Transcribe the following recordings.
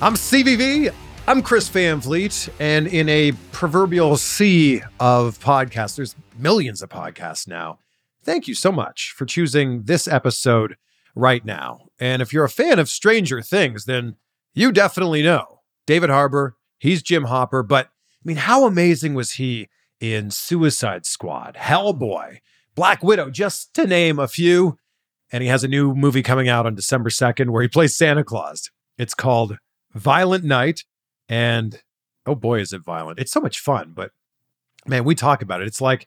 I'm CVV. I'm Chris Van Vliet. And in a proverbial sea of podcasts, there's millions of podcasts now. Thank you so much for choosing this episode right now. And if you're a fan of Stranger Things, then you definitely know David Harbour. He's Jim Hopper. But I mean, how amazing was he in Suicide Squad, Hellboy, Black Widow, just to name a few? And he has a new movie coming out on December 2nd where he plays Santa Claus. It's called Violent Night. And oh boy, is it violent. It's so much fun. But man, we talk about it. It's like,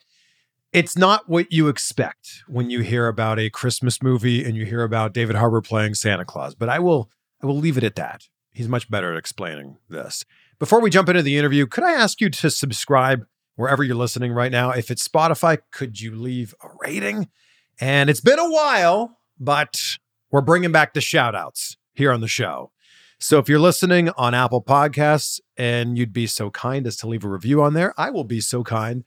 it's not what you expect when you hear about a Christmas movie and you hear about David Harbour playing Santa Claus. But I will I will leave it at that. He's much better at explaining this. Before we jump into the interview, could I ask you to subscribe wherever you're listening right now? If it's Spotify, could you leave a rating? And it's been a while, but we're bringing back the shout outs here on the show. So if you're listening on Apple Podcasts and you'd be so kind as to leave a review on there, I will be so kind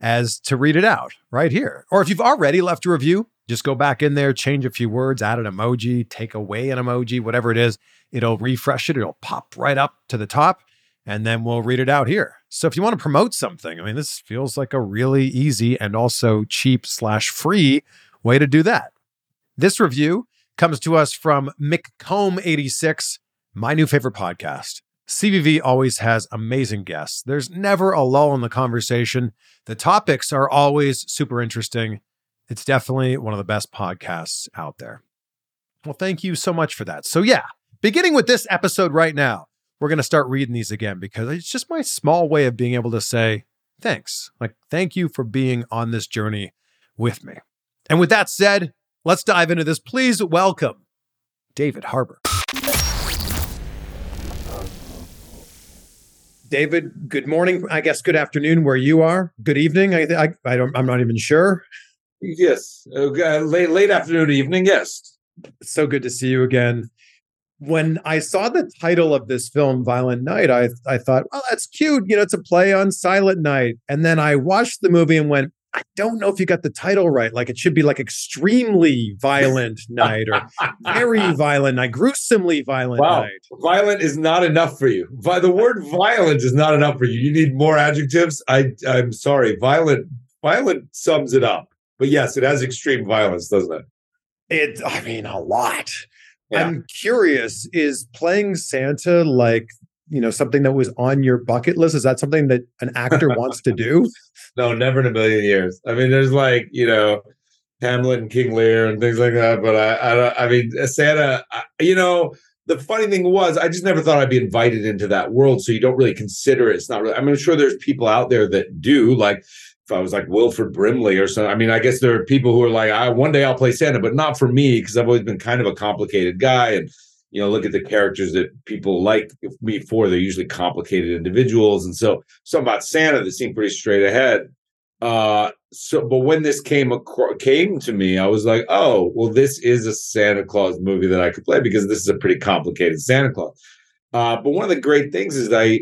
as to read it out right here. Or if you've already left a review, just go back in there, change a few words, add an emoji, take away an emoji, whatever it is. It'll refresh it, it'll pop right up to the top, and then we'll read it out here. So if you want to promote something, I mean, this feels like a really easy and also cheap slash free way to do that. This review comes to us from McComb86, my new favorite podcast. CVV always has amazing guests. There's never a lull in the conversation. The topics are always super interesting. It's definitely one of the best podcasts out there. Well, thank you so much for that. So, yeah, beginning with this episode right now, we're going to start reading these again because it's just my small way of being able to say thanks. Like, thank you for being on this journey with me. And with that said, let's dive into this. Please welcome David Harbour. David, good morning. I guess good afternoon where you are. Good evening. I, I, I don't. I'm not even sure. Yes, uh, late late afternoon, evening. Yes. It's so good to see you again. When I saw the title of this film, Violent Night, I I thought, well, that's cute. You know, it's a play on Silent Night. And then I watched the movie and went, I don't know if you got the title right. Like it should be like extremely violent night or very violent night, gruesomely violent wow. night. Violent is not enough for you. the word violent is not enough for you. You need more adjectives. I I'm sorry. Violent violent sums it up. But yes, it has extreme violence, doesn't it? It I mean a lot. Yeah. I'm curious, is playing Santa like you know something that was on your bucket list? Is that something that an actor wants to do? No never in a million years. I mean there's like you know hamlet and king lear and things like that but i i, don't, I mean uh, santa I, you know the funny thing was i just never thought i'd be invited into that world so you don't really consider it. It's not really i mean i'm sure there's people out there that do like if I was like Wilford Brimley or something. I mean, I guess there are people who are like, I one day I'll play Santa, but not for me because I've always been kind of a complicated guy and you know, look at the characters that people like me for. They're usually complicated individuals, and so something about Santa that seemed pretty straight ahead. Uh, so, but when this came came to me, I was like, oh, well, this is a Santa Claus movie that I could play because this is a pretty complicated Santa Claus. Uh, but one of the great things is I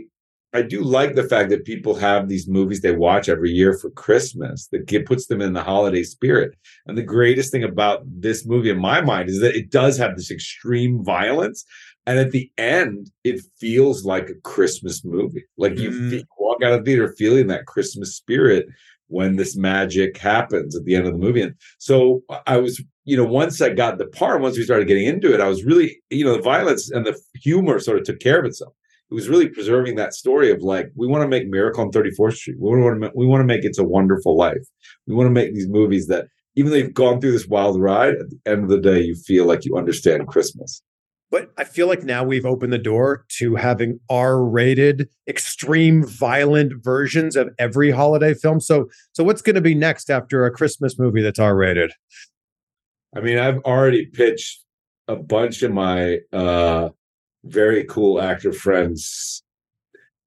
I do like the fact that people have these movies they watch every year for Christmas that get, puts them in the holiday spirit. And the greatest thing about this movie, in my mind, is that it does have this extreme violence. And at the end, it feels like a Christmas movie. Like you Mm. walk out of the theater feeling that Christmas spirit when this magic happens at the end of the movie. And so I was, you know, once I got the part, once we started getting into it, I was really, you know, the violence and the humor sort of took care of itself. It was really preserving that story of like, we want to make Miracle on 34th Street. We want to, we want to make It's a Wonderful Life. We want to make these movies that, even though you've gone through this wild ride, at the end of the day, you feel like you understand Christmas. But I feel like now we've opened the door to having R-rated, extreme violent versions of every holiday film. So, so what's going to be next after a Christmas movie that's R-rated? I mean, I've already pitched a bunch of my uh very cool actor friends,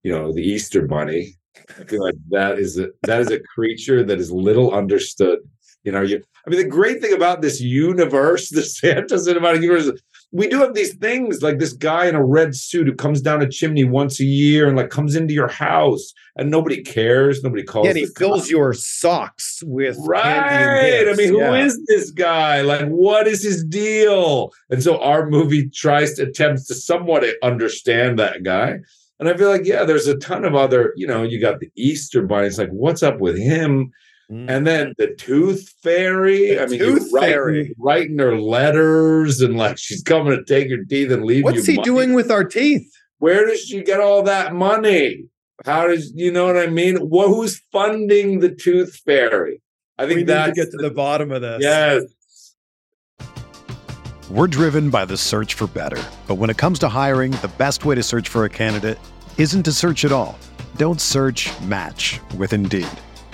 you know, the Easter Bunny. I feel like that is a that is a creature that is little understood. You know, you I mean the great thing about this universe, the Santa Cinematic Universe, we do have these things like this guy in a red suit who comes down a chimney once a year and like comes into your house and nobody cares, nobody calls. Yeah, and he fills cops. your socks with Right. I mean, who is Yeah. this guy? Like, what is his deal? And so our movie tries to attempts to somewhat understand that guy. And I feel like, yeah, there's a ton of other, you know, you got the Easter bunny. It's like, what's up with him? And then the tooth fairy. The I mean, tooth you're writing, fairy. writing her letters and like she's coming to take your teeth and leave you. What's he money. doing with our teeth? Where does she get all that money? How does you know what I mean? What who's funding the tooth fairy? I think We need to that's get to the bottom of this. yes. We're driven by the search for better. But when it comes to hiring, the best way to search for a candidate isn't to search at all. Don't search match with Indeed.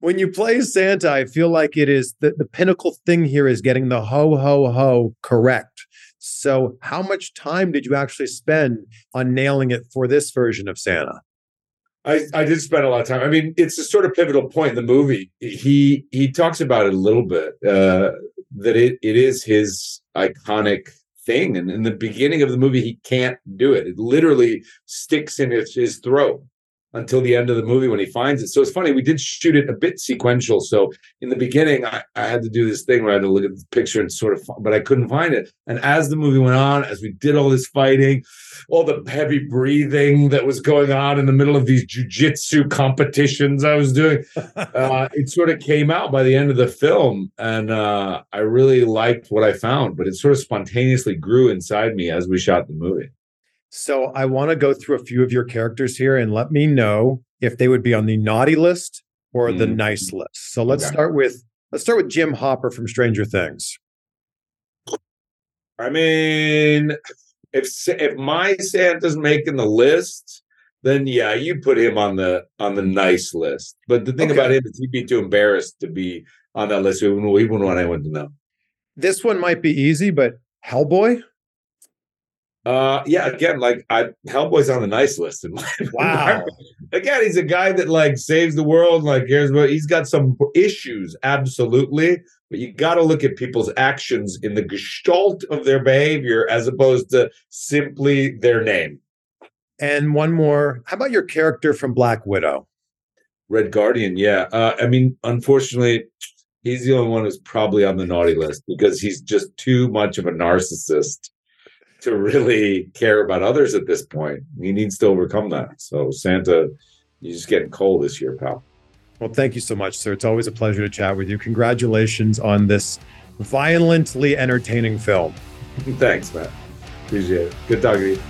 When you play Santa, I feel like it is the, the pinnacle thing here is getting the ho ho ho correct. So, how much time did you actually spend on nailing it for this version of Santa? I, I did spend a lot of time. I mean, it's a sort of pivotal point in the movie. He he talks about it a little bit uh, that it it is his iconic thing, and in the beginning of the movie, he can't do it. It literally sticks in his, his throat until the end of the movie when he finds it. So it's funny. We did shoot it a bit sequential. So in the beginning, I, I had to do this thing where I had to look at the picture and sort of, but I couldn't find it. And as the movie went on, as we did all this fighting, all the heavy breathing that was going on in the middle of these jujitsu competitions I was doing, uh, it sort of came out by the end of the film, and uh, I really liked what I found. But it sort of spontaneously grew inside me as we shot the movie. So, I want to go through a few of your characters here and let me know if they would be on the naughty list or the Mm. nice list. So, let's Okay. start with let's start with Jim Hopper from Stranger Things. I mean, if if my Santa's making the list, then yeah, you put him on the on the nice list. But the thing Okay. about him is he'd be too embarrassed to be on that list. He wouldn't, he wouldn't want anyone to know. This one might be easy, but Hellboy. Uh, yeah. Again, like I Hellboy's on the nice list. In my Wow. again, he's a guy that like saves the world. Like here's what he's got some issues, absolutely. But you got to look at people's actions in the gestalt of their behavior as opposed to simply their name. And one more. How about your character from Black Widow? Red Guardian, yeah. Uh, I mean, unfortunately, he's the only one who's probably on the naughty list because he's just too much of a narcissist to really care about others at this point. He needs to overcome that. So, Santa, you're just getting cold this year, pal. Well, thank you so much, sir. It's always a pleasure to chat with you. Congratulations on this violently entertaining film. Thanks, Matt. Appreciate it. Good talking to you.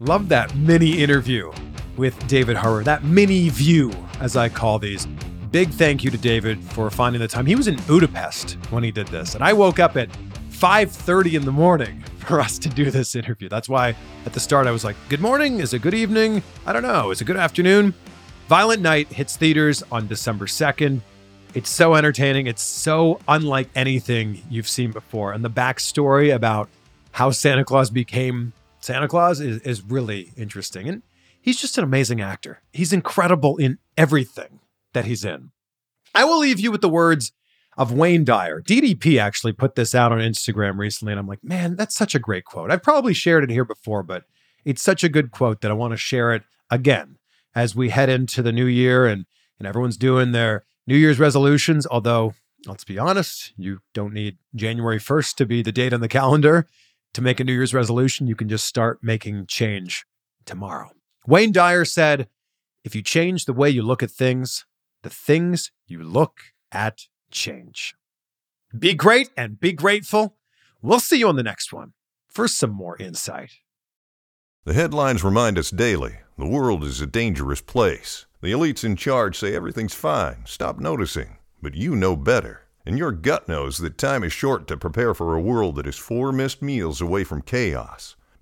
Love that mini interview with David Harbour, that mini view, as I call these. Big thank you to David for finding the time. He was in Budapest when he did this, and I woke up at 5:30 in the morning for us to do this interview. That's why at the start I was like, "Good morning? Is it good evening? I don't know. Is it good afternoon?" Violent Night hits theaters on December 2nd. It's so entertaining. It's so unlike anything you've seen before. And the backstory about how Santa Claus became Santa Claus is, is really interesting. And he's just an amazing actor. He's incredible in everything that he's in. I will leave you with the words of Wayne Dyer. DDP actually put this out on Instagram recently, and I'm like, man, that's such a great quote. I've probably shared it here before, but it's such a good quote that I want to share it again as we head into the new year and, and everyone's doing their New Year's resolutions. Although, let's be honest, you don't need January 1st to be the date on the calendar to make a New Year's resolution. You can just start making change tomorrow. Wayne Dyer said, if you change the way you look at things, the things you look at change. Be great and be grateful. We'll see you on the next one for some more insight. The headlines remind us daily the world is a dangerous place. The elites in charge say everything's fine, stop noticing. But you know better. And your gut knows that time is short to prepare for a world that is four missed meals away from chaos.